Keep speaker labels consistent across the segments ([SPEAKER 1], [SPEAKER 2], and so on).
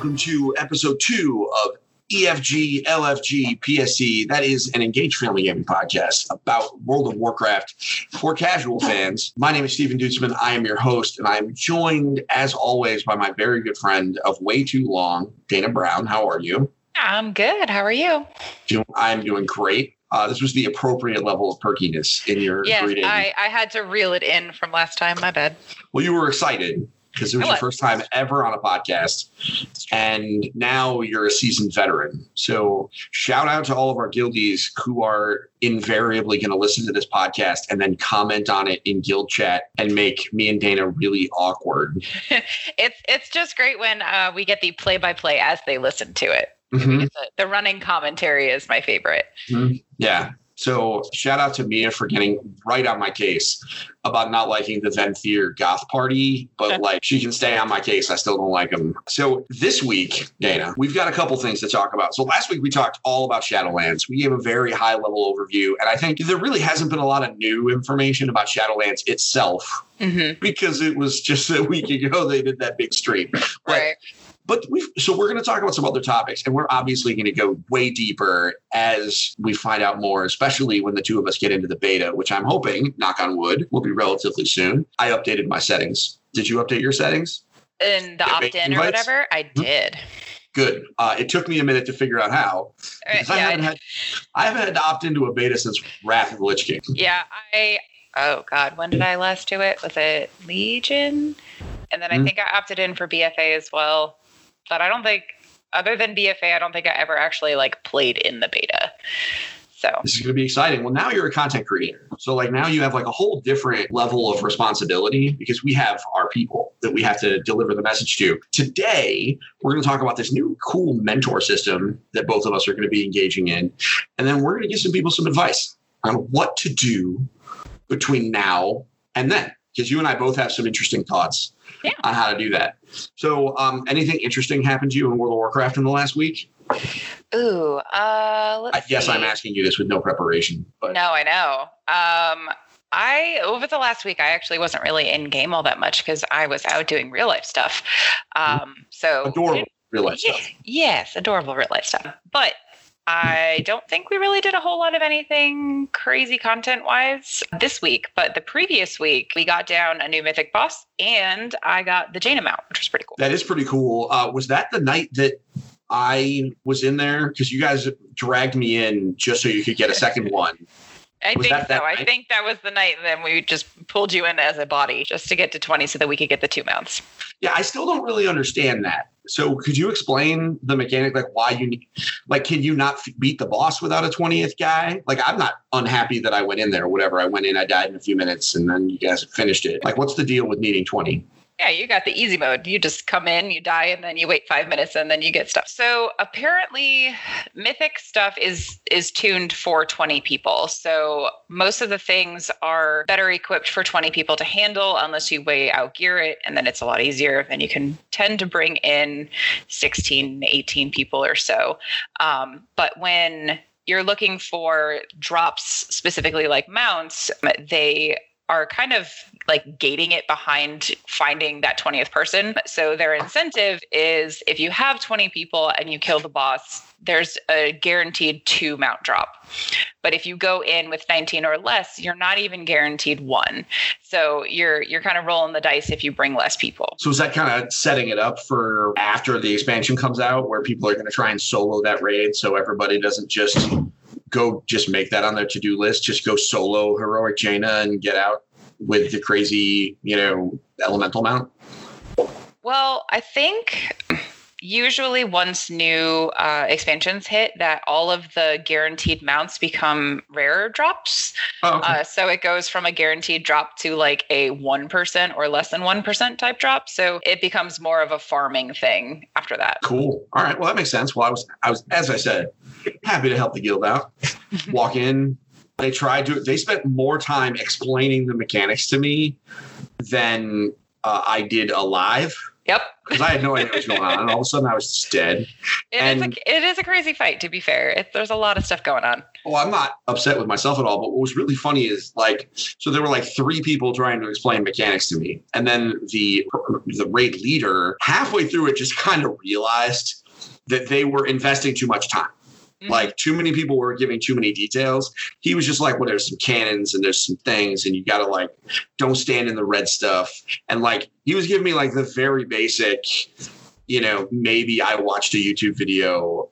[SPEAKER 1] welcome to episode two of EFG, LFG, PSC. That is an engaged family gaming podcast about World of Warcraft for casual fans. My name is Stephen Dutzman. I am your host, and I am joined, as always, by my very good friend of way too long, Dana Brown. How are you?
[SPEAKER 2] I'm good. How are you?
[SPEAKER 1] I'm doing great. Uh, this was the appropriate level of perkiness in your
[SPEAKER 2] Yes,
[SPEAKER 1] greeting.
[SPEAKER 2] I, I had to reel it in from last time. My bad.
[SPEAKER 1] Well, you were excited because it was your first time ever on a podcast. And now you're a seasoned veteran. So shout out to all of our guildies who are invariably going to listen to this podcast and then comment on it in guild chat and make me and Dana really awkward.
[SPEAKER 2] It's it's just great when uh, we get the play by play as they listen to it.
[SPEAKER 1] Mhm.
[SPEAKER 2] It's a- the running commentary is my favorite.
[SPEAKER 1] Yeah. So shout out to Mia for getting right on my case about not liking the Venthyr goth party, but like she can stay on my case. I still don't like them. So this week, Dana, we've got a couple things to talk about. So last week we talked all about Shadowlands. We gave a very high level overview, and I think there really hasn't been a lot of new information about Shadowlands itself
[SPEAKER 2] hmm
[SPEAKER 1] because it was just a week ago they did that big stream. But
[SPEAKER 2] Right.
[SPEAKER 1] But we so we're going to talk about some other topics, and we're obviously going to go way deeper as we find out more, especially when the two of us get into the beta, which I'm hoping, knock on wood, will be relatively soon. I updated my settings. Did you update your settings?
[SPEAKER 2] In the
[SPEAKER 1] Yeah,
[SPEAKER 2] opt in or whatever, I did.
[SPEAKER 1] Good. Uh, it took me a minute to figure out how.
[SPEAKER 2] Uh,
[SPEAKER 1] because I haven't
[SPEAKER 2] yeah,
[SPEAKER 1] had I haven't had to opt into a beta since Wrath of the Lich King.
[SPEAKER 2] yeah. I. Oh God, when did I last do it? Was it Legion? And then I
[SPEAKER 1] Mhm.
[SPEAKER 2] think I opted in for BFA as well. But I don't think, other than BFA, I don't think I ever actually like played in the beta. So
[SPEAKER 1] This is going to be exciting. Well, now you're a content creator. So, like, now you have like a whole different level of responsibility because we have our people that we have to deliver the message to. Today, we're going to talk about this new cool mentor system that both of us are going to be engaging in. And then we're going to give some people some advice on what to do between now and then. Because you and I both have some interesting thoughts
[SPEAKER 2] Yeah.
[SPEAKER 1] on how to do that. So, um, anything interesting happened to you in World of Warcraft in the last week?
[SPEAKER 2] Ooh, uh, let's
[SPEAKER 1] I, yes. I'm asking you this with no preparation, but
[SPEAKER 2] No, I know. Um, I over the last week, I actually wasn't really in game all that much because I was out doing real life stuff. Um, so
[SPEAKER 1] adorable real life
[SPEAKER 2] Yeah,
[SPEAKER 1] stuff.
[SPEAKER 2] yes, adorable real life stuff. But I don't think we really did a whole lot of anything crazy content wise this week. But the previous week, we got down a new mythic boss, and I got the Jaina mount, which was pretty cool.
[SPEAKER 1] That is pretty cool. Uh, was that the night that I was in there? Because you guys dragged me in just so you could get a second one.
[SPEAKER 2] I
[SPEAKER 1] Was
[SPEAKER 2] think so. I
[SPEAKER 1] night?
[SPEAKER 2] think that was the night. Then we just pulled you in as a body just to get to twenty, so that we could get the two mounts.
[SPEAKER 1] Yeah, I still don't really understand that. So could you explain the mechanic, like why you need, like, can you not f- beat the boss without a 20th guy? Like, I'm not unhappy that I went in there or whatever. I went in, I died in a few minutes, and then you guys finished it. Like, what's the deal with needing 20?
[SPEAKER 2] Yeah, you got the easy mode. You just come in, you die, and then you wait five minutes, and then you get stuff. So apparently, mythic stuff is is tuned for twenty people. So most of the things are better equipped for twenty people to handle, unless you way out gear it, and then it's a lot easier. Then you can tend to bring in 16, 18 people or so. Um, but when you're looking for drops specifically like mounts, they are kind of like gating it behind finding that 20th person. So their incentive is if you have 20 people and you kill the boss, there's a guaranteed two mount drop. But if you go in with 19 or less, you're not even guaranteed one. So you're you're kind of rolling the dice if you bring less people.
[SPEAKER 1] So is that kind of setting it up for after the expansion comes out, where people are going to try and solo that raid, so everybody doesn't just go just make that on their to-do list, just go solo heroic Jaina and get out with the crazy, you know, elemental mount.
[SPEAKER 2] Well, I think usually once new uh, expansions hit, that all of the guaranteed mounts become rarer drops.
[SPEAKER 1] Oh, okay.
[SPEAKER 2] Uh, so it goes from a guaranteed drop to like a 1% or less than 1% type drop. So it becomes more of a farming thing after that.
[SPEAKER 1] cool. All right. Well, that makes sense. Well, I was, I was, as I said, happy to help the guild out. Walk in. They tried to. They spent more time explaining the mechanics to me than uh, I did alive.
[SPEAKER 2] Yep.
[SPEAKER 1] Because I had no idea what was going on. And all of a sudden I was just dead.
[SPEAKER 2] It is
[SPEAKER 1] And-
[SPEAKER 2] a it is a crazy fight. To be fair, it, there's a lot of stuff going on.
[SPEAKER 1] Well, I'm not upset with myself at all. But what was really funny is like, so there were like three people trying to explain mechanics to me, and then the the raid leader halfway through it just kind of realized that they were investing too much time.
[SPEAKER 2] Mhm.
[SPEAKER 1] Like too many people were giving too many details. He was just like, well, there's some cannons and there's some things, and you gotta like don't stand in the red stuff. And like he was giving me like the very basic, you know, maybe I watched a YouTube video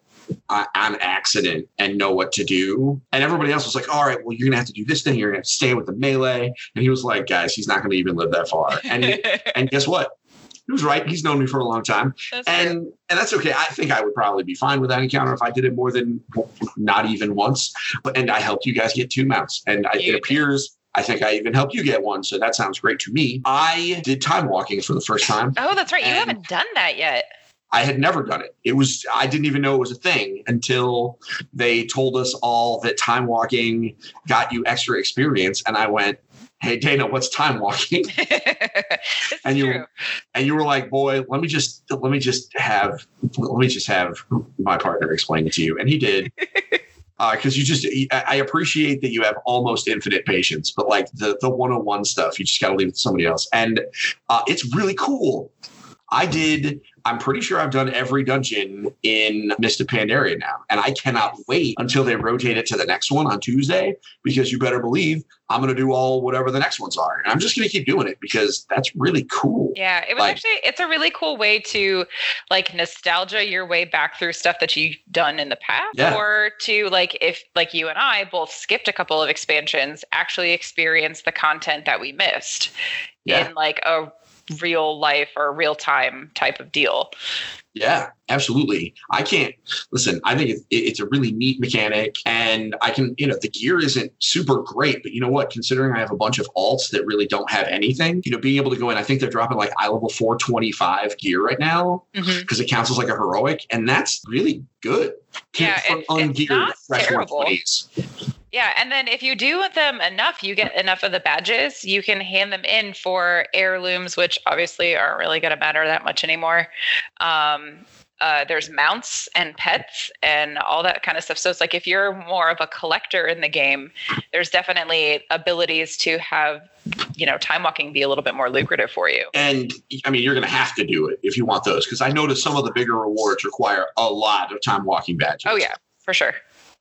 [SPEAKER 1] uh, on accident and know what to do. And everybody else was like, all right, well, you're gonna have to do this thing, you're gonna have to stay with the melee. And he was like, guys, he's not gonna even live that far. And and guess what? He was right. He's known me for a long time
[SPEAKER 2] That's true.
[SPEAKER 1] and and that's okay. I think I would probably be fine with that encounter if I did it more than not even once. But and I helped you guys get two mounts, and I, it appears I think I even helped you get one. So that sounds great to me. I did time walking for the first time.
[SPEAKER 2] oh, that's right. You haven't done that yet.
[SPEAKER 1] I had never done it. It was I didn't even know it was a thing until they told us all that time walking got you extra experience, and I went. Hey Dana, what's time walking? And you-
[SPEAKER 2] true.
[SPEAKER 1] and you were like, "Boy, let me just let me just have let me just have my partner explain it to you," and he did. Because you just, I I appreciate that you have almost infinite patience, but like the the one on one stuff, you just got to leave it to somebody else, and uh, it's really cool. I did. I'm pretty sure I've done every dungeon in Mist of Pandaria now, and I cannot wait until they rotate it to the next one on Tuesday because you better believe I'm going to do all whatever the next ones are, and I'm just going to keep doing it because that's really cool.
[SPEAKER 2] Yeah, it was
[SPEAKER 1] Like-
[SPEAKER 2] actually it's a really cool way to like nostalgia your way back through stuff that you've done in the past
[SPEAKER 1] Yeah.
[SPEAKER 2] or to like if like you and I both skipped a couple of expansions, actually experience the content that we missed
[SPEAKER 1] Yeah.
[SPEAKER 2] in like a real life or real time type of deal.
[SPEAKER 1] Yeah, absolutely. I can't listen. I think it, it's a really neat mechanic, and I can, you know, the gear isn't super great, but you know what? Considering I have a bunch of alts that really don't have anything, you know, being able to go in, I think they're dropping like eye level 425 gear right now
[SPEAKER 2] mm-hmm.
[SPEAKER 1] because it counts as like a heroic, and that's really good.
[SPEAKER 2] Yeah, it's- it's not terrible.
[SPEAKER 1] 120s.
[SPEAKER 2] Yeah, and then if you do them enough, you get enough of the badges, you can hand them in for heirlooms, which obviously aren't really going to matter that much anymore. Um, uh, there's mounts and pets and all that kind of stuff. So it's like if you're more of a collector in the game, there's definitely abilities to have, you know, time walking be a little bit more lucrative for you.
[SPEAKER 1] And I mean, you're going to have to do it if you want those because I noticed some of the bigger rewards require a lot of time walking badges.
[SPEAKER 2] Oh yeah, for sure.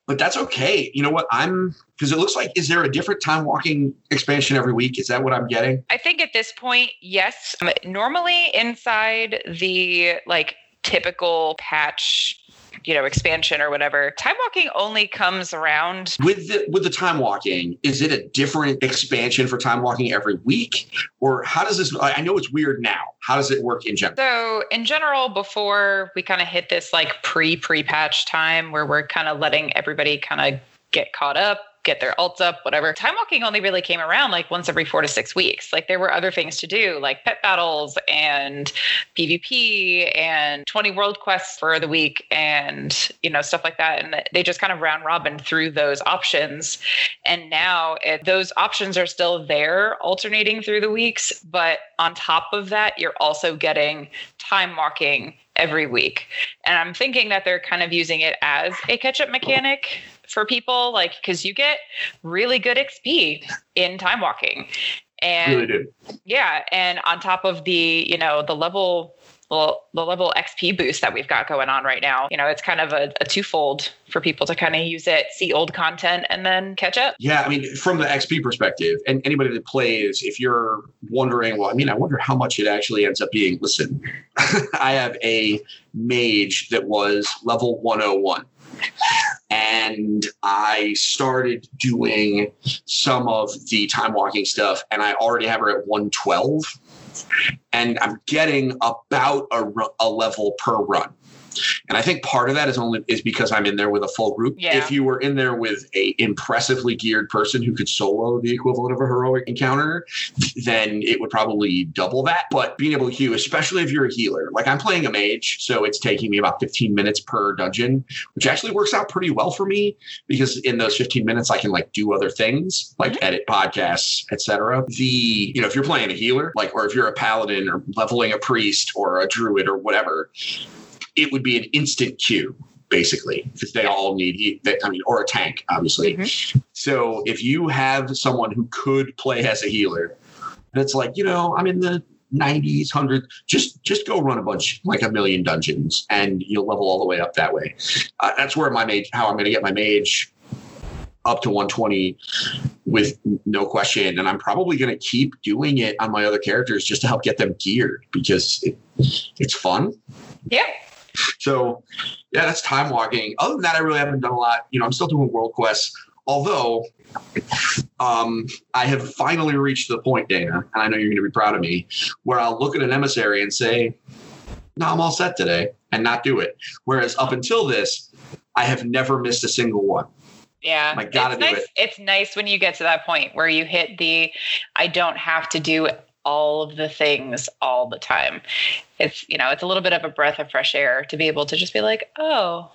[SPEAKER 1] But that's okay. You know what? I'm because it looks like is there a different time walking expansion every week? Is that what I'm getting?
[SPEAKER 2] I think at this point, yes. Um, Normally inside the like typical patch, you know, expansion or whatever, time walking only comes around.
[SPEAKER 1] With the with the time walking, is it a different expansion for time walking every week, or how does this? I I know it's weird now. How does it work in general?
[SPEAKER 2] So in general, before we kind of hit this like pre pre patch time where we're kind of letting everybody kind of get caught up. Get their alts up, whatever. Time walking only really came around like once every four to six weeks. Like there were other things to do, like pet battles and PvP and 20 world quests for the week and, you know, stuff like that. And they just kind of round robin through those options. And now it, those options are still there, alternating through the weeks. But on top of that, you're also getting time walking every week. And I'm thinking that they're kind of using it as a catch up mechanic for people, like, because you get really good XP in time walking. And
[SPEAKER 1] really do.
[SPEAKER 2] yeah, and on top of the, you know, the level well, the level XP boost that we've got going on right now, you know, it's kind of a, a twofold for people to kind of use it, see old content, and then catch up.
[SPEAKER 1] Yeah, I mean, from the XP perspective, and anybody that plays, if you're wondering, well, I mean, I wonder how much it actually ends up being. Listen, I have a mage that was level 101. And I started doing some of the time walking stuff, and I already have her at 112. And I'm getting about a, a level per run. And I think part of that is only is because I'm in there with a full group.
[SPEAKER 2] Yeah.
[SPEAKER 1] If you were in there with a impressively geared person who could solo the equivalent of a heroic encounter, then it would probably double that. But being able to queue, especially if you're a healer, like I'm playing a mage, so it's taking me about 15 minutes per dungeon, which actually works out pretty well for me because in those 15 minutes I can like do other things like
[SPEAKER 2] Mhm.
[SPEAKER 1] edit podcasts, etc. The you know if you're playing a healer, like or if you're a paladin or leveling a priest or a druid or whatever, it would be an instant queue basically because they all need he- they, I mean or a tank obviously.
[SPEAKER 2] Mhm.
[SPEAKER 1] So if you have someone who could play as a healer, and it's like you know I'm in the 90s, 100s, just just go run a bunch like a million dungeons and you'll level all the way up that way. Uh, that's where my mage how I'm going to get my mage up to 120 with no question and i'm probably going to keep doing it on my other characters just to help get them geared because it, it's fun
[SPEAKER 2] Yeah.
[SPEAKER 1] so yeah that's time walking other than that i really haven't done a lot you know i'm still doing world quests although um, i have finally reached the point dana and i know you're going to be proud of me where i'll look at an emissary and say no i'm all set today and not do it whereas up until this i have never missed a single one
[SPEAKER 2] Yeah.
[SPEAKER 1] I gotta
[SPEAKER 2] it's
[SPEAKER 1] do
[SPEAKER 2] nice,
[SPEAKER 1] it.
[SPEAKER 2] It's nice when you get to that point where you hit the I don't have to do all of the things all the time. It's you know, it's a little bit of a breath of fresh air to be able to just be like, oh,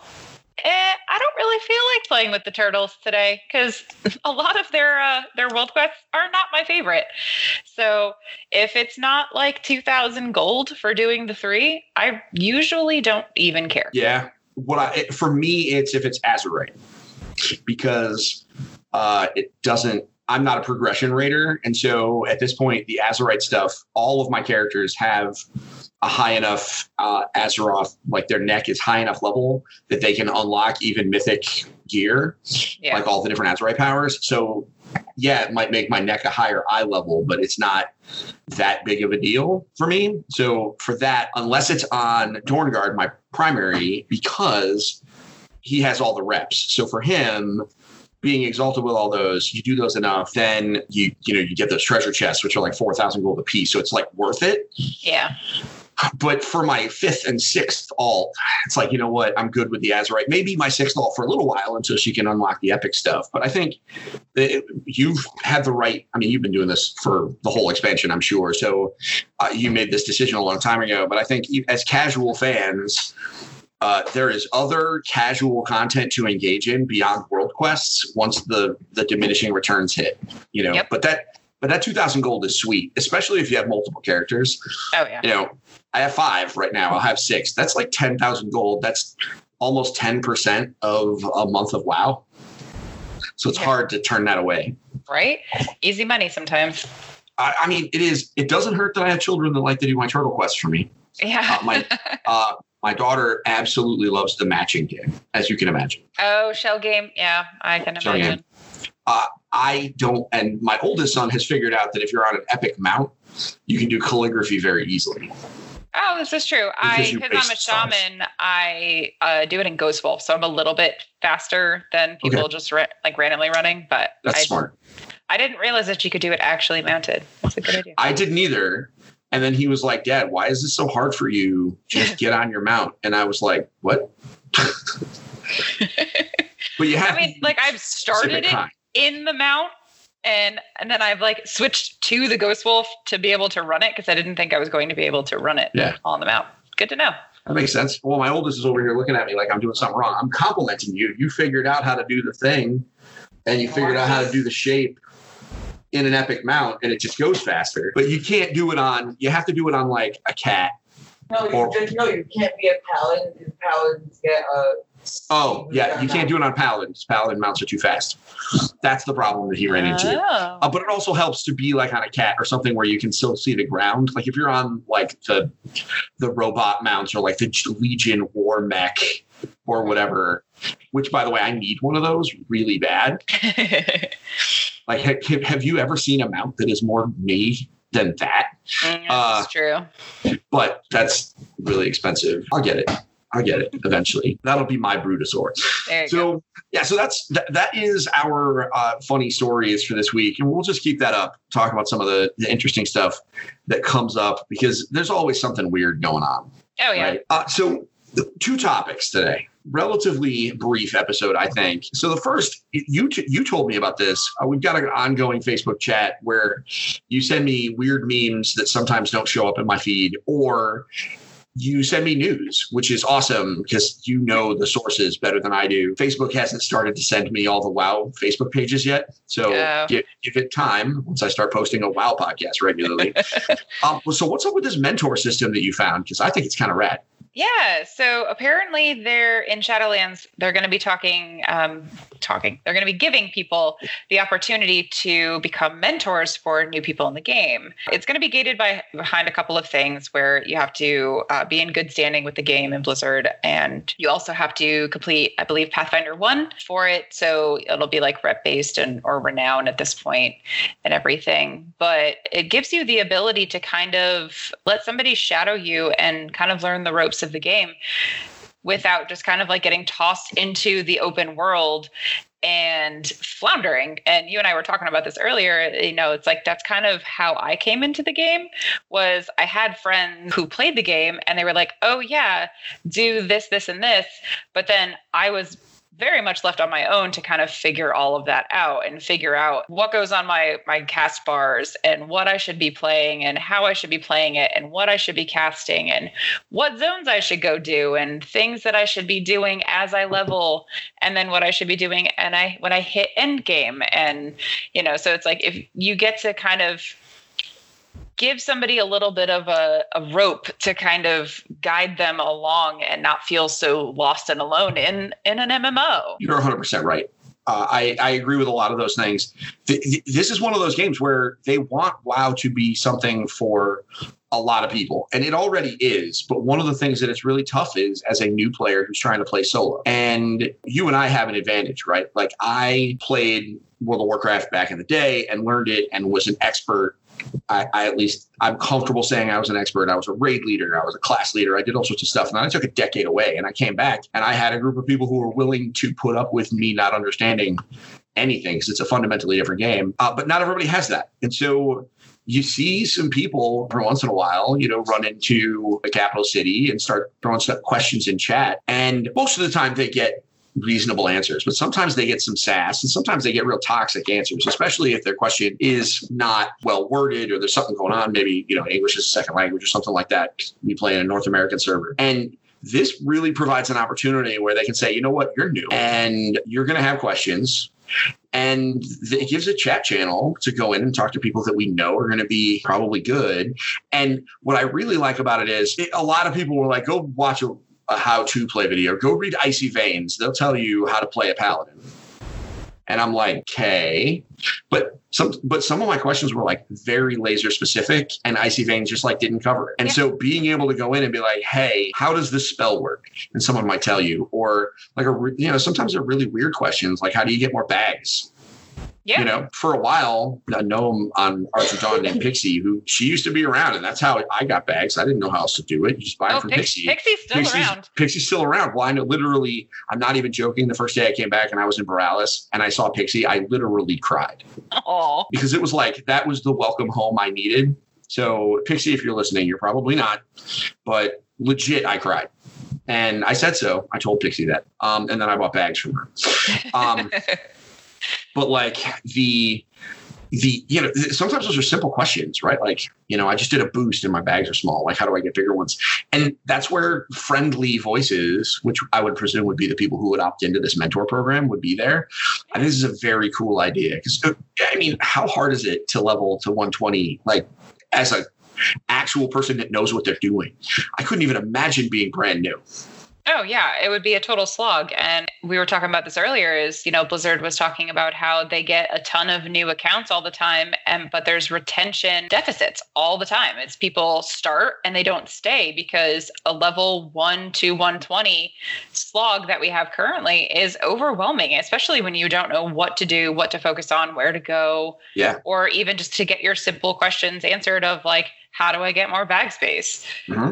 [SPEAKER 2] eh, I don't really feel like playing with the turtles today because a lot of their uh, their world quests are not my favorite. So if it's not like two thousand gold for doing the three, I usually don't even care.
[SPEAKER 1] Yeah. What I for me, it's if it's Azerite because uh, it doesn't. I'm not a progression raider, and so at this point, the Azerite stuff, all of my characters have a high enough uh, Azeroth, like their neck is high enough level that they can unlock even mythic gear,
[SPEAKER 2] Yeah.
[SPEAKER 1] like all the different Azerite powers. So, yeah, it might make my neck a higher eye level, but it's not that big of a deal for me. So, for that, unless it's on Dorngard, my primary, because he has all the reps. So, for him, being exalted with all those, you do those enough, then you you know you get those treasure chests, which are like four thousand gold a piece. So it's like worth it.
[SPEAKER 2] yeah.
[SPEAKER 1] But for my fifth and sixth alt, it's like, you know what? I'm good with the Azerite. Maybe my sixth alt for a little while until she can unlock the epic stuff. But I think that you've had the right. I mean, you've been doing this for the whole expansion, I'm sure. So uh, you made this decision a long time ago. But I think as casual fans, uh, there is other casual content to engage in beyond world quests once the the diminishing returns hit. You know,
[SPEAKER 2] Yep.
[SPEAKER 1] but that but that 2000 gold is sweet, especially if you have multiple characters
[SPEAKER 2] Oh yeah.
[SPEAKER 1] you know, I have five right now. I'll have six. That's like 10,000 gold. That's almost 10% of a month of WoW. So it's
[SPEAKER 2] Yeah.
[SPEAKER 1] hard to turn that away.
[SPEAKER 2] Right? Easy money sometimes.
[SPEAKER 1] I, I mean, it is, it doesn't hurt that I have children that like to do my turtle quests for me.
[SPEAKER 2] Yeah.
[SPEAKER 1] Uh, my, uh, my daughter absolutely loves the matching game, as you can imagine.
[SPEAKER 2] oh, shell game. Yeah, I can
[SPEAKER 1] Shell
[SPEAKER 2] imagine.
[SPEAKER 1] I don't, and my oldest son has figured out that if you're on an epic mount, you can do calligraphy very easily.
[SPEAKER 2] Oh, this is true. I
[SPEAKER 1] Because you
[SPEAKER 2] because I'm a shaman, I uh, do it in Ghost Wolf, so I'm a little bit faster than people just ra- like randomly running. But
[SPEAKER 1] That's
[SPEAKER 2] I,
[SPEAKER 1] smart.
[SPEAKER 2] I didn't realize that you could do it actually mounted. That's a good idea.
[SPEAKER 1] I didn't either. And then he was like, Dad, why is this so hard for you? Just get on your mount. And I was like, What? but you have
[SPEAKER 2] I mean, like I've started it in the mount, and and then I've like switched to the Ghost Wolf to be able to run it because I didn't think I was going to be able to run it
[SPEAKER 1] Yeah.
[SPEAKER 2] on the mount. Good to know.
[SPEAKER 1] That makes sense. Well, my oldest is over here looking at me like I'm doing something wrong. I'm complimenting you. You figured out how to do the thing and you figured out how to do the shape in an epic mount and it just goes faster. But you can't do it on, you have to do it on like a cat.
[SPEAKER 3] No, you
[SPEAKER 1] Or-
[SPEAKER 3] just no, you can't be a paladin because paladins get a.
[SPEAKER 1] Oh, yeah. You can't do it on paladins. Paladin mounts are too fast. That's the problem that he ran into.
[SPEAKER 2] Oh.
[SPEAKER 1] Uh, but it also helps to be like on a cat or something where you can still see the ground. Like if you're on like the the robot mounts or like the Legion War Mech or whatever. Which, by the way, I need one of those really bad. Like, ha- have you ever seen a mount that is more me than that?
[SPEAKER 2] Mm,
[SPEAKER 1] Uh,
[SPEAKER 2] That's true.
[SPEAKER 1] But that's really expensive. I'll get it. I'll get it eventually. That'll be my Brutosaur.
[SPEAKER 2] There you go.
[SPEAKER 1] So yeah, so that's that, that is our uh, funny stories for this week, and we'll just keep that up. Talk about some of the, the interesting stuff that comes up because there's always something weird going on.
[SPEAKER 2] Oh yeah.
[SPEAKER 1] Right. Uh, so two topics today. Relatively brief episode, I think. So the first, you t- you told me about this. Uh, we've got an ongoing Facebook chat where you send me weird memes that sometimes don't show up in my feed, or you send me news, which is awesome because you know the sources better than I do. Facebook hasn't started to send me all the WoW Facebook pages yet. So
[SPEAKER 2] Yeah.
[SPEAKER 1] give, give it time once I start posting a WoW podcast regularly. um, so, what's up with this mentor system that you found? Because I think it's kind of rad.
[SPEAKER 2] Yeah. So apparently, they're in Shadowlands. They're going to be talking, um, talking. They're going to be giving people the opportunity to become mentors for new people in the game. It's going to be gated by behind a couple of things, where you have to uh, be in good standing with the game in Blizzard, and you also have to complete, I believe, Pathfinder One for it. So it'll be like rep based and or renown at this point and everything. But it gives you the ability to kind of let somebody shadow you and kind of learn the ropes of the game without just kind of like getting tossed into the open world and floundering. And you and i were talking about this earlier you know it's like that's kind of how i came into the game was i had friends who played the game and they were like oh yeah do this this and this. But then i was very much left on my own to kind of figure all of that out and figure out what goes on my my cast bars and what I should be playing and how I should be playing it and what I should be casting and what zones I should go do and things that I should be doing as I level and then what I should be doing and I when I hit end game and you know so it's like if you get to kind of give somebody a little bit of a, a rope to kind of guide them along and not feel so lost and alone in in an MMO.
[SPEAKER 1] You're 100% right. Uh, I, I agree with a lot of those things. Th- th- this is one of those games where they want WoW to be something for a lot of people, and it already is. But one of the things that it's really tough is as a new player who's trying to play solo. And you and I have an advantage, right? Like I played World of Warcraft back in the day and learned it and was an expert I, I, at least I'm comfortable saying I was an expert. I was a raid leader. I was a class leader. I did all sorts of stuff. And I took a decade away and I came back and I had a group of people who were willing to put up with me not understanding anything because it's a fundamentally different game. Uh, but not everybody has that. And so you see some people every once in a while, you know, run into a capital city and start throwing stuff, questions in chat. And most of the time they get reasonable answers, but sometimes they get some sass and sometimes they get real toxic answers, especially if their question is not well worded or there's something going on. Maybe, you know, English is a second language or something like that. You play in a North American server. And this really provides an opportunity where they can say, you know what, you're new and you're going to have questions. And it gives a chat channel to go in and talk to people that we know are going to be probably good. And what I really like about it is it, a lot of people were like, go watch a a how to play video. Go read Icy Veins. They'll tell you how to play a paladin. And I'm like, okay. But some but some of my questions were like very laser specific and Icy Veins just like didn't cover it. And
[SPEAKER 2] Yeah.
[SPEAKER 1] so being able to go in and be like, hey, how does this spell work? And someone might tell you, or like a you know, sometimes they're really weird questions, like how do you get more bags?
[SPEAKER 2] Yeah.
[SPEAKER 1] You know, for a while, a gnome on Argent Dawn named Pixie, who she used to be around, and that's how I got bags. I didn't know how else to do it. You just buy them
[SPEAKER 2] Oh,
[SPEAKER 1] from
[SPEAKER 2] Pix-
[SPEAKER 1] Pixie.
[SPEAKER 2] Pixie's still
[SPEAKER 1] Pixie's,
[SPEAKER 2] around.
[SPEAKER 1] Pixie's still around. Well, I know literally, I'm not even joking. The first day I came back and I was in Boralus and I saw Pixie, I literally cried
[SPEAKER 2] Oh,
[SPEAKER 1] because it was like that was the welcome home I needed. So, Pixie, if you're listening, you're probably not, but legit, I cried. And I said so. I told Pixie that. Um, and then I bought bags from her. Um, but like the the you know sometimes those are simple questions right? Like you know i just did a boost and my bags are small. Like how do i get bigger ones? And that's where friendly voices which i would presume would be the people who would opt into this mentor program would be there. I think this is a very cool idea because uh, i mean how hard is it to level to 120 like as a actual person that knows what they're doing? I couldn't even imagine being brand new
[SPEAKER 2] Oh yeah, it would be a total slog. And we were talking about this earlier is, you know, Blizzard was talking about how they get a ton of new accounts all the time and but there's retention deficits all the time. It's people start and they don't stay because a level 1 to 120 slog that we have currently is overwhelming, especially when you don't know what to do, what to focus on, where to go,
[SPEAKER 1] yeah
[SPEAKER 2] or even just to get your simple questions answered of like how do I get more bag space?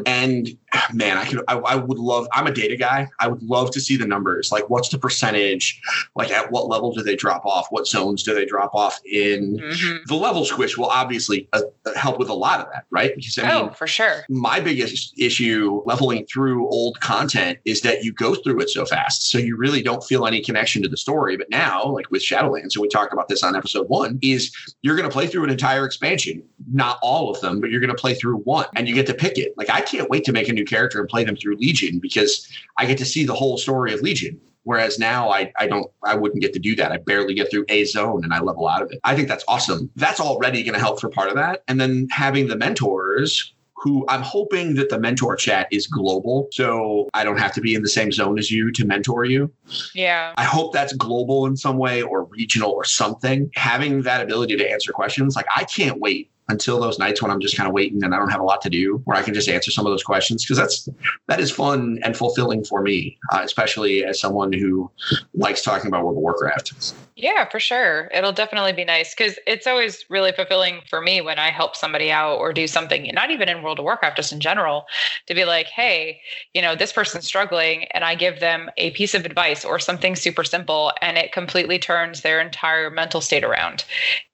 [SPEAKER 1] And man, I could, I, I would love, I'm a data guy. I would love to see the numbers. Like, what's the percentage? Like, at what level do they drop off? What zones do they drop off in?
[SPEAKER 2] Mhm.
[SPEAKER 1] The level squish will obviously uh, uh, help with a lot of that, right? Because I mean,
[SPEAKER 2] Oh, for sure.
[SPEAKER 1] my biggest issue leveling through old content is that you go through it so fast. So you really don't feel any connection to the story. But now, like with Shadowlands, and we talked about this on episode one, is you're going to play through an entire expansion. Not all of them, but you're going to play through one and you get to pick it. Like I can't wait to make a new character and play them through Legion because I get to see the whole story of Legion. Whereas now I, I don't I wouldn't get to do that. I barely get through a zone and I level out of it. I think that's awesome. That's already going to help for part of that. And then having the mentors who I'm hoping that the mentor chat is global. So I don't have to be in the same zone as you to mentor you.
[SPEAKER 2] Yeah.
[SPEAKER 1] I hope that's global in some way or regional or something. Having that ability to answer questions, like I can't wait until those nights when I'm just kind of waiting and I don't have a lot to do, where I can just answer some of those questions because that's that is fun and fulfilling for me, uh, especially as someone who likes talking about World of Warcraft.
[SPEAKER 2] Yeah, for sure. It'll definitely be nice because it's always really fulfilling for me when I help somebody out or do something, not even in World of Warcraft, just in general, to be like, hey, you know, this person's struggling, and I give them a piece of advice or something super simple, and it completely turns their entire mental state around.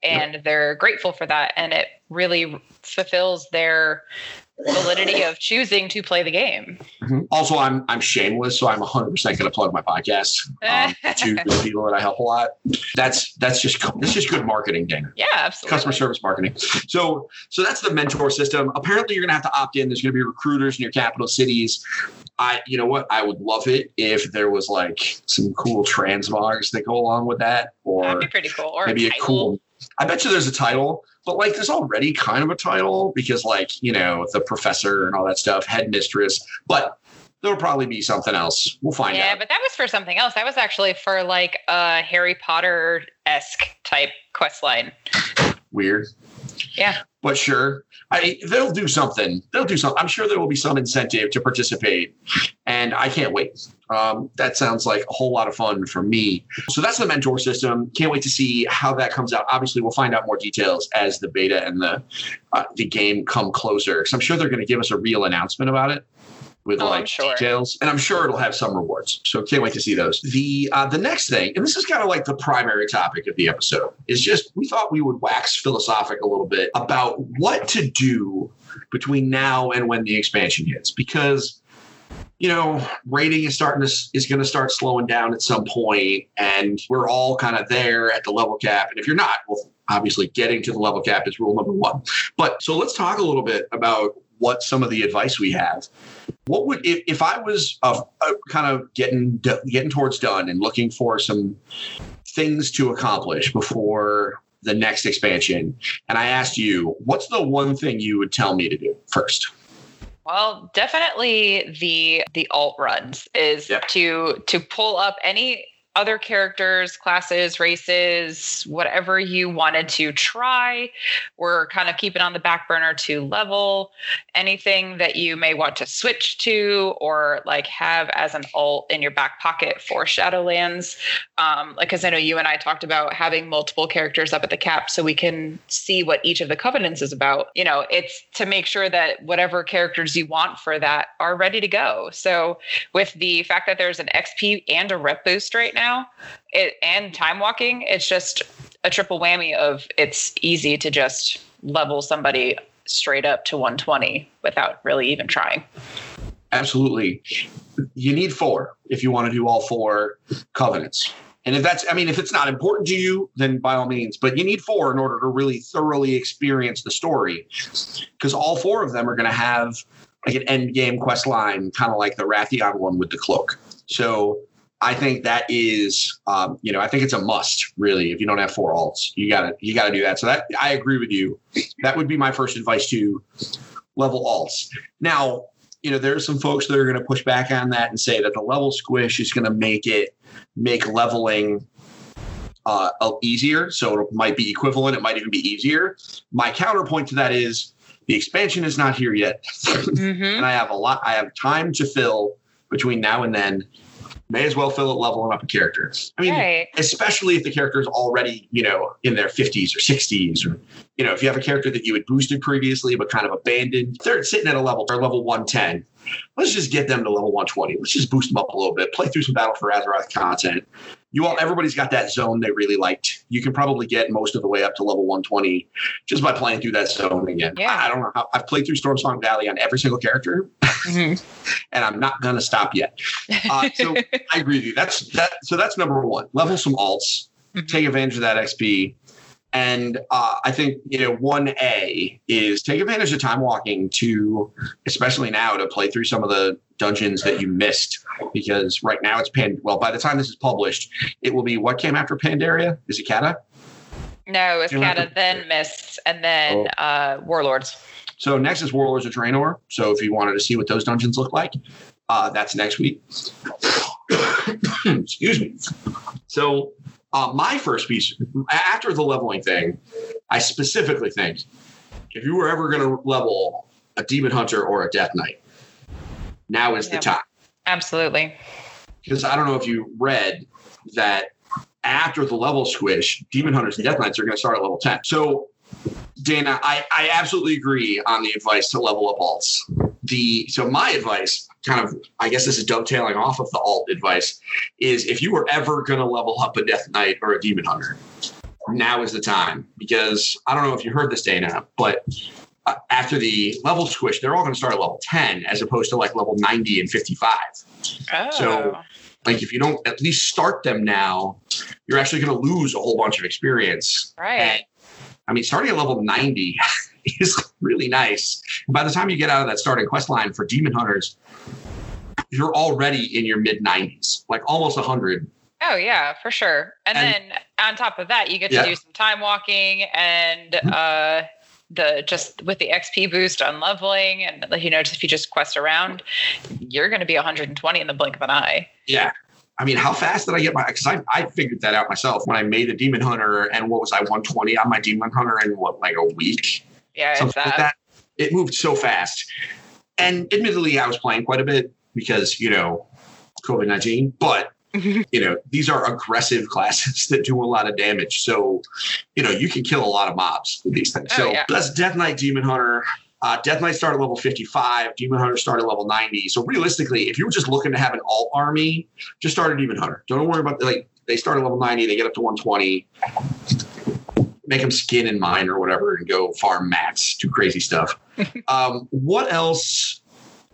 [SPEAKER 2] And they're grateful for that. And it really fulfills their validity of choosing to play the game.
[SPEAKER 1] Also, I'm I'm shameless, so I'm 100 percent going to plug my podcast um, to the people that I help a lot. That's that's just that's just good marketing, Dana.
[SPEAKER 2] Yeah, absolutely.
[SPEAKER 1] customer service marketing. So so that's the mentor system. Apparently, you're gonna have to opt in. There's gonna be recruiters in your capital cities. I, you know what? I would love it if there was like some cool transmogs that go along with that, or
[SPEAKER 2] That'd be pretty cool. Or
[SPEAKER 1] maybe a
[SPEAKER 2] title.
[SPEAKER 1] cool. I bet you there's a title, but like there's already kind of a title because like you know the professor and all that stuff, headmistress. But there'll probably be something else. We'll find out.
[SPEAKER 2] yeah, but that was for something else. That was actually for like a Harry Potter esque type quest line.
[SPEAKER 1] Weird.
[SPEAKER 2] Yeah.
[SPEAKER 1] but sure i they'll do something. They'll do something i'm sure there will be some incentive to participate and i can't wait. Um, that sounds like a whole lot of fun for me. So that's the mentor system. Can't wait to see how that comes out. Obviously we'll find out more details as the beta and the uh, the game come closer so i'm sure they're going to give us a real announcement about it with
[SPEAKER 2] Oh,
[SPEAKER 1] like
[SPEAKER 2] sure.
[SPEAKER 1] details, and I'm sure it'll have some rewards. So can't wait to see those. The uh, the next thing, and this is kind of like the primary topic of the episode, is just we thought we would wax philosophic a little bit about what to do between now and when the expansion hits, because you know rating is starting to is going to start slowing down at some point, and we're all kind of there at the level cap. And if you're not, well, obviously getting to the level cap is rule number one. But so let's talk a little bit about what some of the advice we have what would if, if i was uh, uh, kind of getting getting towards done and looking for some things to accomplish before the next expansion and i asked you what's the one thing you would tell me to do first
[SPEAKER 2] Well, definitely the the alt runs is
[SPEAKER 1] Yep.
[SPEAKER 2] to to pull up any other characters, classes, races, whatever you wanted to try. We're kind of keeping on the back burner to level anything that you may want to switch to or like have as an alt in your back pocket for Shadowlands. Um, like, because I know you and I talked about having multiple characters up at the cap so we can see what each of the covenants is about. You know, it's to make sure that whatever characters you want for that are ready to go. So, with the fact that there's an XP and a rep boost right now, it and time walking, it's just a triple whammy of it's easy to just level somebody straight up to 120 without really even trying.
[SPEAKER 1] absolutely. You need four if you want to do all four covenants. And if that's i mean if it's not important to you then by all means but you need four in order to really thoroughly experience the story. Because all four of them are going to have like an end game quest line kind of like the Wrathion one with the cloak. So i think that is um, you know i think it's a must really if you don't have four alts you gotta you gotta do that so that i agree with you that would be my first advice to level alts now you know, there's some folks that are going to push back on that and say that the level squish is going to make it make leveling uh, uh, easier. So it might be equivalent. It might even be easier. My counterpoint to that is the expansion is not here yet,
[SPEAKER 2] Mm-hmm.
[SPEAKER 1] and I have a lot. I have time to fill between now and then. May as well fill it leveling up a character. I mean,
[SPEAKER 2] right.
[SPEAKER 1] especially if the character is already, you know, in their 50s or 60s, or you know, if you have a character that you had boosted previously but kind of abandoned, they're sitting at a level or level 110. Let's just get them to level 120. Let's just boost them up a little bit. Play through some Battle for Azeroth content. You all, everybody's got that zone they really liked. You can probably get most of the way up to level 120 just by playing through that zone again.
[SPEAKER 2] Yeah.
[SPEAKER 1] I, don't know how I've played through Stormsong Valley on every single character,
[SPEAKER 2] Mhm.
[SPEAKER 1] and I'm not gonna stop yet. Uh, so I agree with you. That's that. So that's number one. Level some alts,
[SPEAKER 2] Mhm.
[SPEAKER 1] take advantage of that XP, and uh, I think you know one A is take advantage of time walking to, especially now, to play through some of the dungeons that you missed because right now it's pan. Well, by the time this is published, it will be what came after Pandaria. Is it Kata?
[SPEAKER 2] no, it's
[SPEAKER 1] You
[SPEAKER 2] Kata,
[SPEAKER 1] to-
[SPEAKER 2] then Mists, and then
[SPEAKER 1] Oh.
[SPEAKER 2] uh, Warlords.
[SPEAKER 1] So next is Warlords of Draenor. So if you wanted to see what those dungeons look like, uh, that's next week. Excuse me. So uh, my first piece after the leveling thing, I specifically think if you were ever going to level a demon hunter or a death knight, now is
[SPEAKER 2] Yeah.
[SPEAKER 1] the time.
[SPEAKER 2] Absolutely.
[SPEAKER 1] Because I don't know if you read that after the level squish, demon hunters and death knights are going to start at level 10. So Dana, I, I absolutely agree on the advice to level up alts. The so my advice, kind of, I guess this is dovetailing off of the alt advice, is if you were ever going to level up a death knight or a demon hunter, now is the time. Because I don't know if you heard this, Dana, but uh, after the level squish, they're all going to start at level 10 as opposed to like level 90 and 55
[SPEAKER 2] Oh.
[SPEAKER 1] So- like if you don't at least start them now, you're actually going to lose a whole bunch of experience.
[SPEAKER 2] right.
[SPEAKER 1] And I mean, starting at level 90 is really nice. By the time you get out of that starting quest line for demon hunters, you're already in your mid 90s, like almost 100.
[SPEAKER 2] Oh yeah, for sure. And,
[SPEAKER 1] And-
[SPEAKER 2] then on top of that, you get to
[SPEAKER 1] Yeah.
[SPEAKER 2] do some time walking and
[SPEAKER 1] Mhm.
[SPEAKER 2] uh the just with the XP boost on leveling and like you know just if you just quest around, you're going to be 120 in the blink of an eye.
[SPEAKER 1] Yeah. I mean, how fast did I get my? Because I, I figured that out myself when I made the demon hunter, and what was I 120 on my demon hunter in what like a week?
[SPEAKER 2] Yeah,
[SPEAKER 1] something like
[SPEAKER 2] that.
[SPEAKER 1] It moved so fast. And admittedly, I was playing quite a bit because, you know, COVID 19, but, you know, these are aggressive classes that do a lot of damage. So, you know, you can kill a lot of mobs with these things.
[SPEAKER 2] Oh,
[SPEAKER 1] so
[SPEAKER 2] yeah.
[SPEAKER 1] that's Death Knight, Demon Hunter. Uh, Death Knight started level 55, Demon Hunter start at level 90. So realistically, if you were just looking to have an alt army, just start a Demon Hunter. Don't worry about like they start at level 90, they get up to 120 make them skin and mine or whatever and go farm mats, do crazy stuff. um, what else?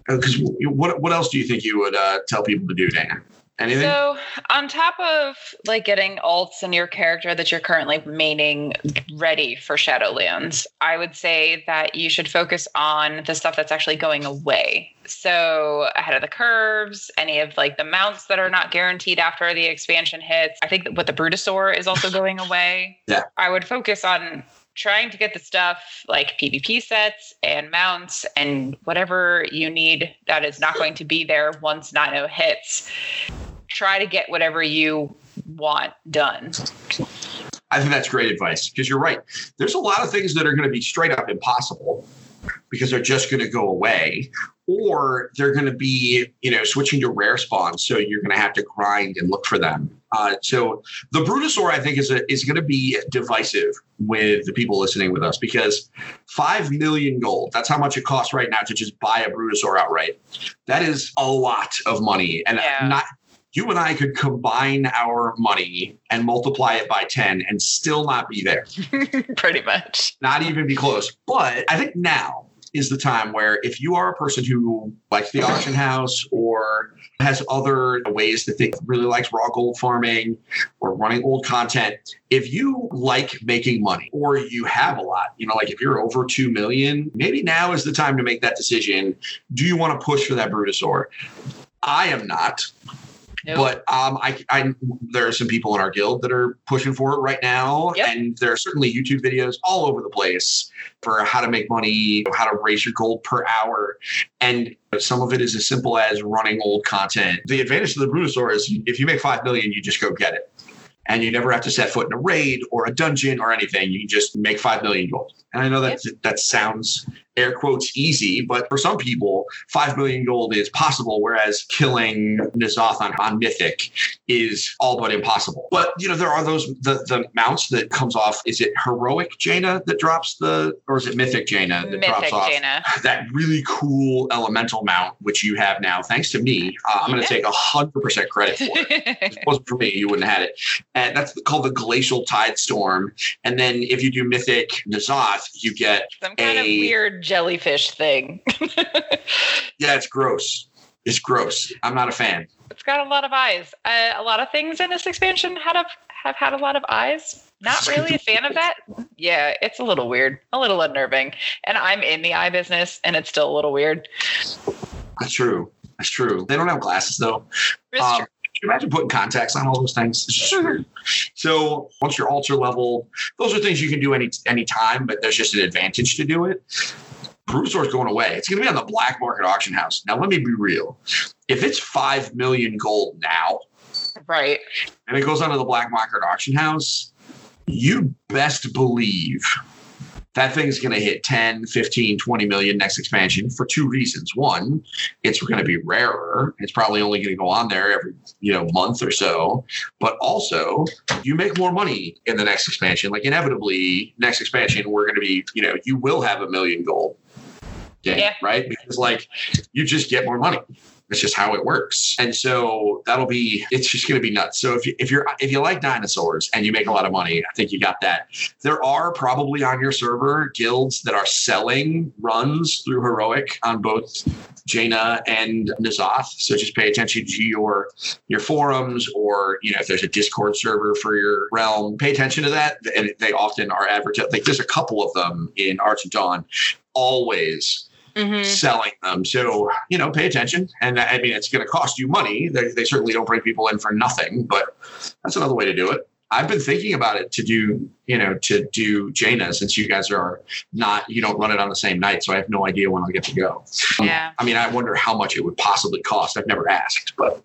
[SPEAKER 1] Because what what else do you think you would uh, tell people to do, Dana? Anything?
[SPEAKER 2] So, on top of like getting alts in your character that you're currently maining ready for Shadowlands, I would say that you should focus on the stuff that's actually going away. So, ahead of the curves, any of like the mounts that are not guaranteed after the expansion hits. I think that what the Brutosaur is also going away.
[SPEAKER 1] Yeah.
[SPEAKER 2] I would focus on trying to get the stuff like PvP sets and mounts and whatever you need that is not going to be there once 9.0 hits try to get whatever you want done.
[SPEAKER 1] I think that's great advice because you're right. There's a lot of things that are going to be straight up impossible because they're just going to go away, or they're going to be, you know, switching to rare spawns. So you're going to have to grind and look for them. Uh, so the Brutosaur, I think, is a, is going to be divisive with the people listening with us because five million gold. That's how much it costs right now to just buy a Brutosaur outright. That is a lot of money, and
[SPEAKER 2] Yeah.
[SPEAKER 1] not you and I could combine our money and multiply it by 10 and still not be there,
[SPEAKER 2] Pretty much.
[SPEAKER 1] not even be close. But I think now is the time where if you are a person who likes the auction house or has other ways that they really likes raw gold farming or running old content, if you like making money or you have a lot, you know, like if you're over 2 million, maybe now is the time to make that decision. Do you want to push for that Brutosaur? I am not.
[SPEAKER 2] Nope.
[SPEAKER 1] But um, I, I, there are some people in our guild that are pushing for it right now,
[SPEAKER 2] Yep.
[SPEAKER 1] and there are certainly YouTube videos all over the place for how to make money, how to raise your gold per hour, and some of it is as simple as running old content. The advantage of the Brutosaur is if you make five million, you just go get it, and you never have to set foot in a raid or a dungeon or anything. You can just make five million gold. And I know that that sounds air quotes easy, but for some people, five million gold is possible, whereas killing N'Zoth on, on Mythic is all but impossible. But you know, there are those the the mounts that comes off. Is it heroic Jaina that drops the, or is it Mythic Jaina that drops off?
[SPEAKER 2] Jaina.
[SPEAKER 1] That really cool elemental mount, which you have now, thanks to me. Uh, I'm going to take hundred percent credit for it. If it wasn't for me, you wouldn't have had it. And that's called the Glacial Tide Storm. And then if you do Mythic N'Zoth, you get
[SPEAKER 2] Some kind of weird jellyfish thing.
[SPEAKER 1] yeah, it's gross. It's gross. I'm not a fan.
[SPEAKER 2] it's got a lot of eyes. Uh, a lot of things in this expansion had a, have had a lot of eyes. Not really a fan of that. Yeah, it's a little weird, a little unnerving. And I'm in the eye business, and it's still a little weird.
[SPEAKER 1] That's true. That's true. They don't have glasses though. Um. Can you imagine putting contacts on all those things? It's just weird. So once you're altar level, those are things you can do any any time, but there's just an advantage to do it. Brutosaur's going away. It's going to be on the black market auction house. Now, let me be real. If it's five million gold now,
[SPEAKER 2] Right.
[SPEAKER 1] and it goes onto the black market auction house, you best believe that thing's going to hit 10, 15, 20 million next expansion for two reasons. One, it's going to be rarer. It's probably only going to go on there every, you know, month or so. But also, you make more money in the next expansion. Like inevitably, next expansion we're going to be, you know, you will have a million gold. Game,
[SPEAKER 2] Yeah.
[SPEAKER 1] right? Because like you just get more money. It's just how it works. And so that'll be it's just going to be nuts. So if you, if you're if you like dinosaurs and you make a lot of money, I think you got that. There are probably on your server guilds that are selling runs through heroic on both Jaina and N'Zoth. So just pay attention to your your forums or you know if there's a Discord server for your realm, pay attention to that. And they often are advertised. Like there's a couple of them in Argent Dawn, always
[SPEAKER 2] Mhm.
[SPEAKER 1] selling them. So, you know, pay attention. And I mean, it's going to cost you money. They, they certainly don't bring people in for nothing, but that's another way to do it. I've been thinking about it to do, you know, to do Jaina since you guys are not, you don't run it on the same night. So I have no idea when I'll get to go.
[SPEAKER 2] Yeah.
[SPEAKER 1] I mean, I wonder how much it would possibly cost. I've never asked, but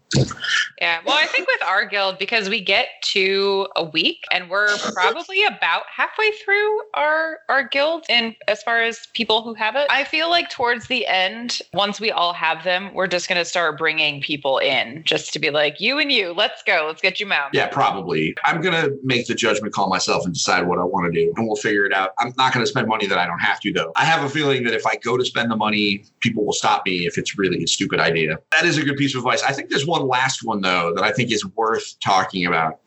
[SPEAKER 2] Yeah. Well, I think with our guild, because we get to a week and we're probably about halfway through our our guild and as far as people who have it, I feel like towards the end, once we all have them, we're just gonna start bringing people in just to be like, you and you, let's go, let's get you mounted.
[SPEAKER 1] yeah, probably. I'm going to make the judgment call myself and decide what I want to do and we'll figure it out. I'm not going to spend money that I don't have to, though. I have a feeling that if I go to spend the money, people will stop me if it's really a stupid idea. That is a good piece of advice. I think there's one last one, though, that I think is worth talking about.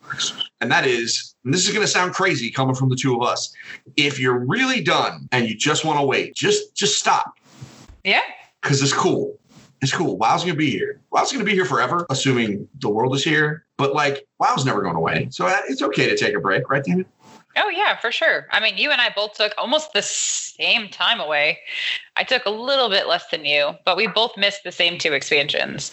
[SPEAKER 1] And that is, and this is going to sound crazy coming from the two of us. If you're really done and you just want to wait, just just stop
[SPEAKER 2] Yeah.
[SPEAKER 1] because it's cool. It's cool. WoW's gonna be here. WoW's gonna be here forever, assuming the world is here. But like, WoW's never going away, so uh, it's okay to take a break, right, David?
[SPEAKER 2] Oh yeah, for sure. I mean, you and I both took almost the same time away. I took a little bit less than you, but we both missed the same two expansions.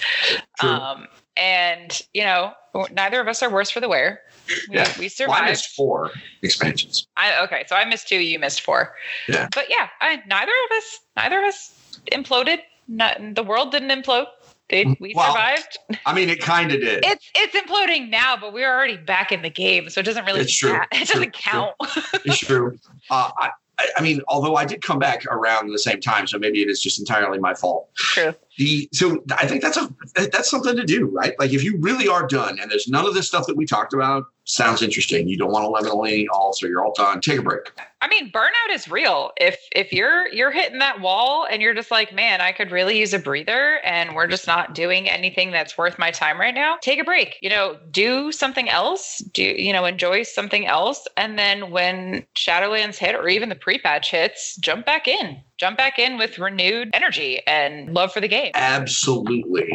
[SPEAKER 1] True.
[SPEAKER 2] Um, and you know, neither of us are worse for the wear. We,
[SPEAKER 1] Yeah.
[SPEAKER 2] we
[SPEAKER 1] Well, I
[SPEAKER 2] survived.
[SPEAKER 1] missed four expansions.
[SPEAKER 2] I, okay, so I missed two, you missed four.
[SPEAKER 1] Yeah.
[SPEAKER 2] But yeah, I, neither of us, neither of us imploded. Not, the world didn't implode. They, we
[SPEAKER 1] Well,
[SPEAKER 2] survived.
[SPEAKER 1] I mean, it kind of did.
[SPEAKER 2] It's it's imploding now, but we're already back in the game, so it doesn't really
[SPEAKER 1] It's true.
[SPEAKER 2] It doesn't
[SPEAKER 1] true.
[SPEAKER 2] count.
[SPEAKER 1] It's true. Uh, I, I- I mean, although I did come back around the same time, so maybe it is just entirely my fault.
[SPEAKER 2] True.
[SPEAKER 1] the so I think that's a that's something to do, right? Like if you really are done and there's none of this stuff that we talked about, sounds interesting. You don't want to any all, so you're all done. Take a break.
[SPEAKER 2] I mean, burnout is real. If if you're you're hitting that wall and you're just like, man, I could really use a breather, and we're just not doing anything that's worth my time right now. Take a break. You know, do something else. Do you know, enjoy something else, and then when Shadowlands hit or even the pre-patch hits, jump back in. Jump back in with renewed energy and love for the game.
[SPEAKER 1] Absolutely.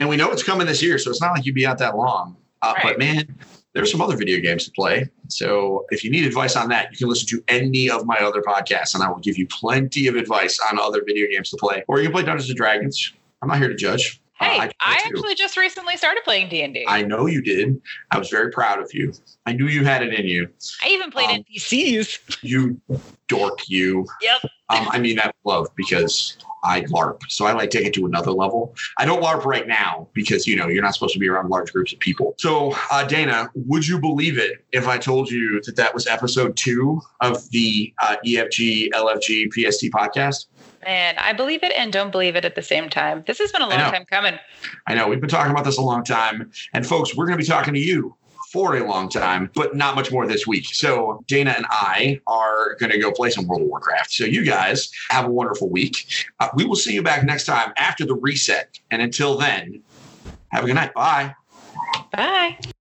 [SPEAKER 1] And we know it's coming this year, so it's not like you'd be out that long. Uh,
[SPEAKER 2] Right.
[SPEAKER 1] But man, there's some other video games to play. So if you need advice on that, you can listen to any of my other podcasts, and I will give you plenty of advice on other video games to play. Or you can play Dungeons and Dragons. I'm not here to judge. Uh,
[SPEAKER 2] Hey,
[SPEAKER 1] I,
[SPEAKER 2] I actually just recently started playing D&D.
[SPEAKER 1] I know you did. I was very proud of you. I knew you had it in you.
[SPEAKER 2] I even played
[SPEAKER 1] um,
[SPEAKER 2] NPCs.
[SPEAKER 1] You dork, you.
[SPEAKER 2] Yep.
[SPEAKER 1] Um, I mean that love because I LARP. So I like take it to another level. I don't LARP right now because you know you're not supposed to be around large groups of people. So uh, Dana, would you believe it if I told you that that was episode two of the uh, EFG LFG PST podcast?
[SPEAKER 2] Man, I believe it and don't believe it at the same time. This has been a long time coming.
[SPEAKER 1] I know we've been talking about this a long time, and folks, we're going to be talking to you for a long time, but not much more this week. So Dana and I are going to go play some World of Warcraft. So you guys have a wonderful week. Uh, we will see you back next time after the reset. And until then, have a good night. Bye.
[SPEAKER 2] Bye.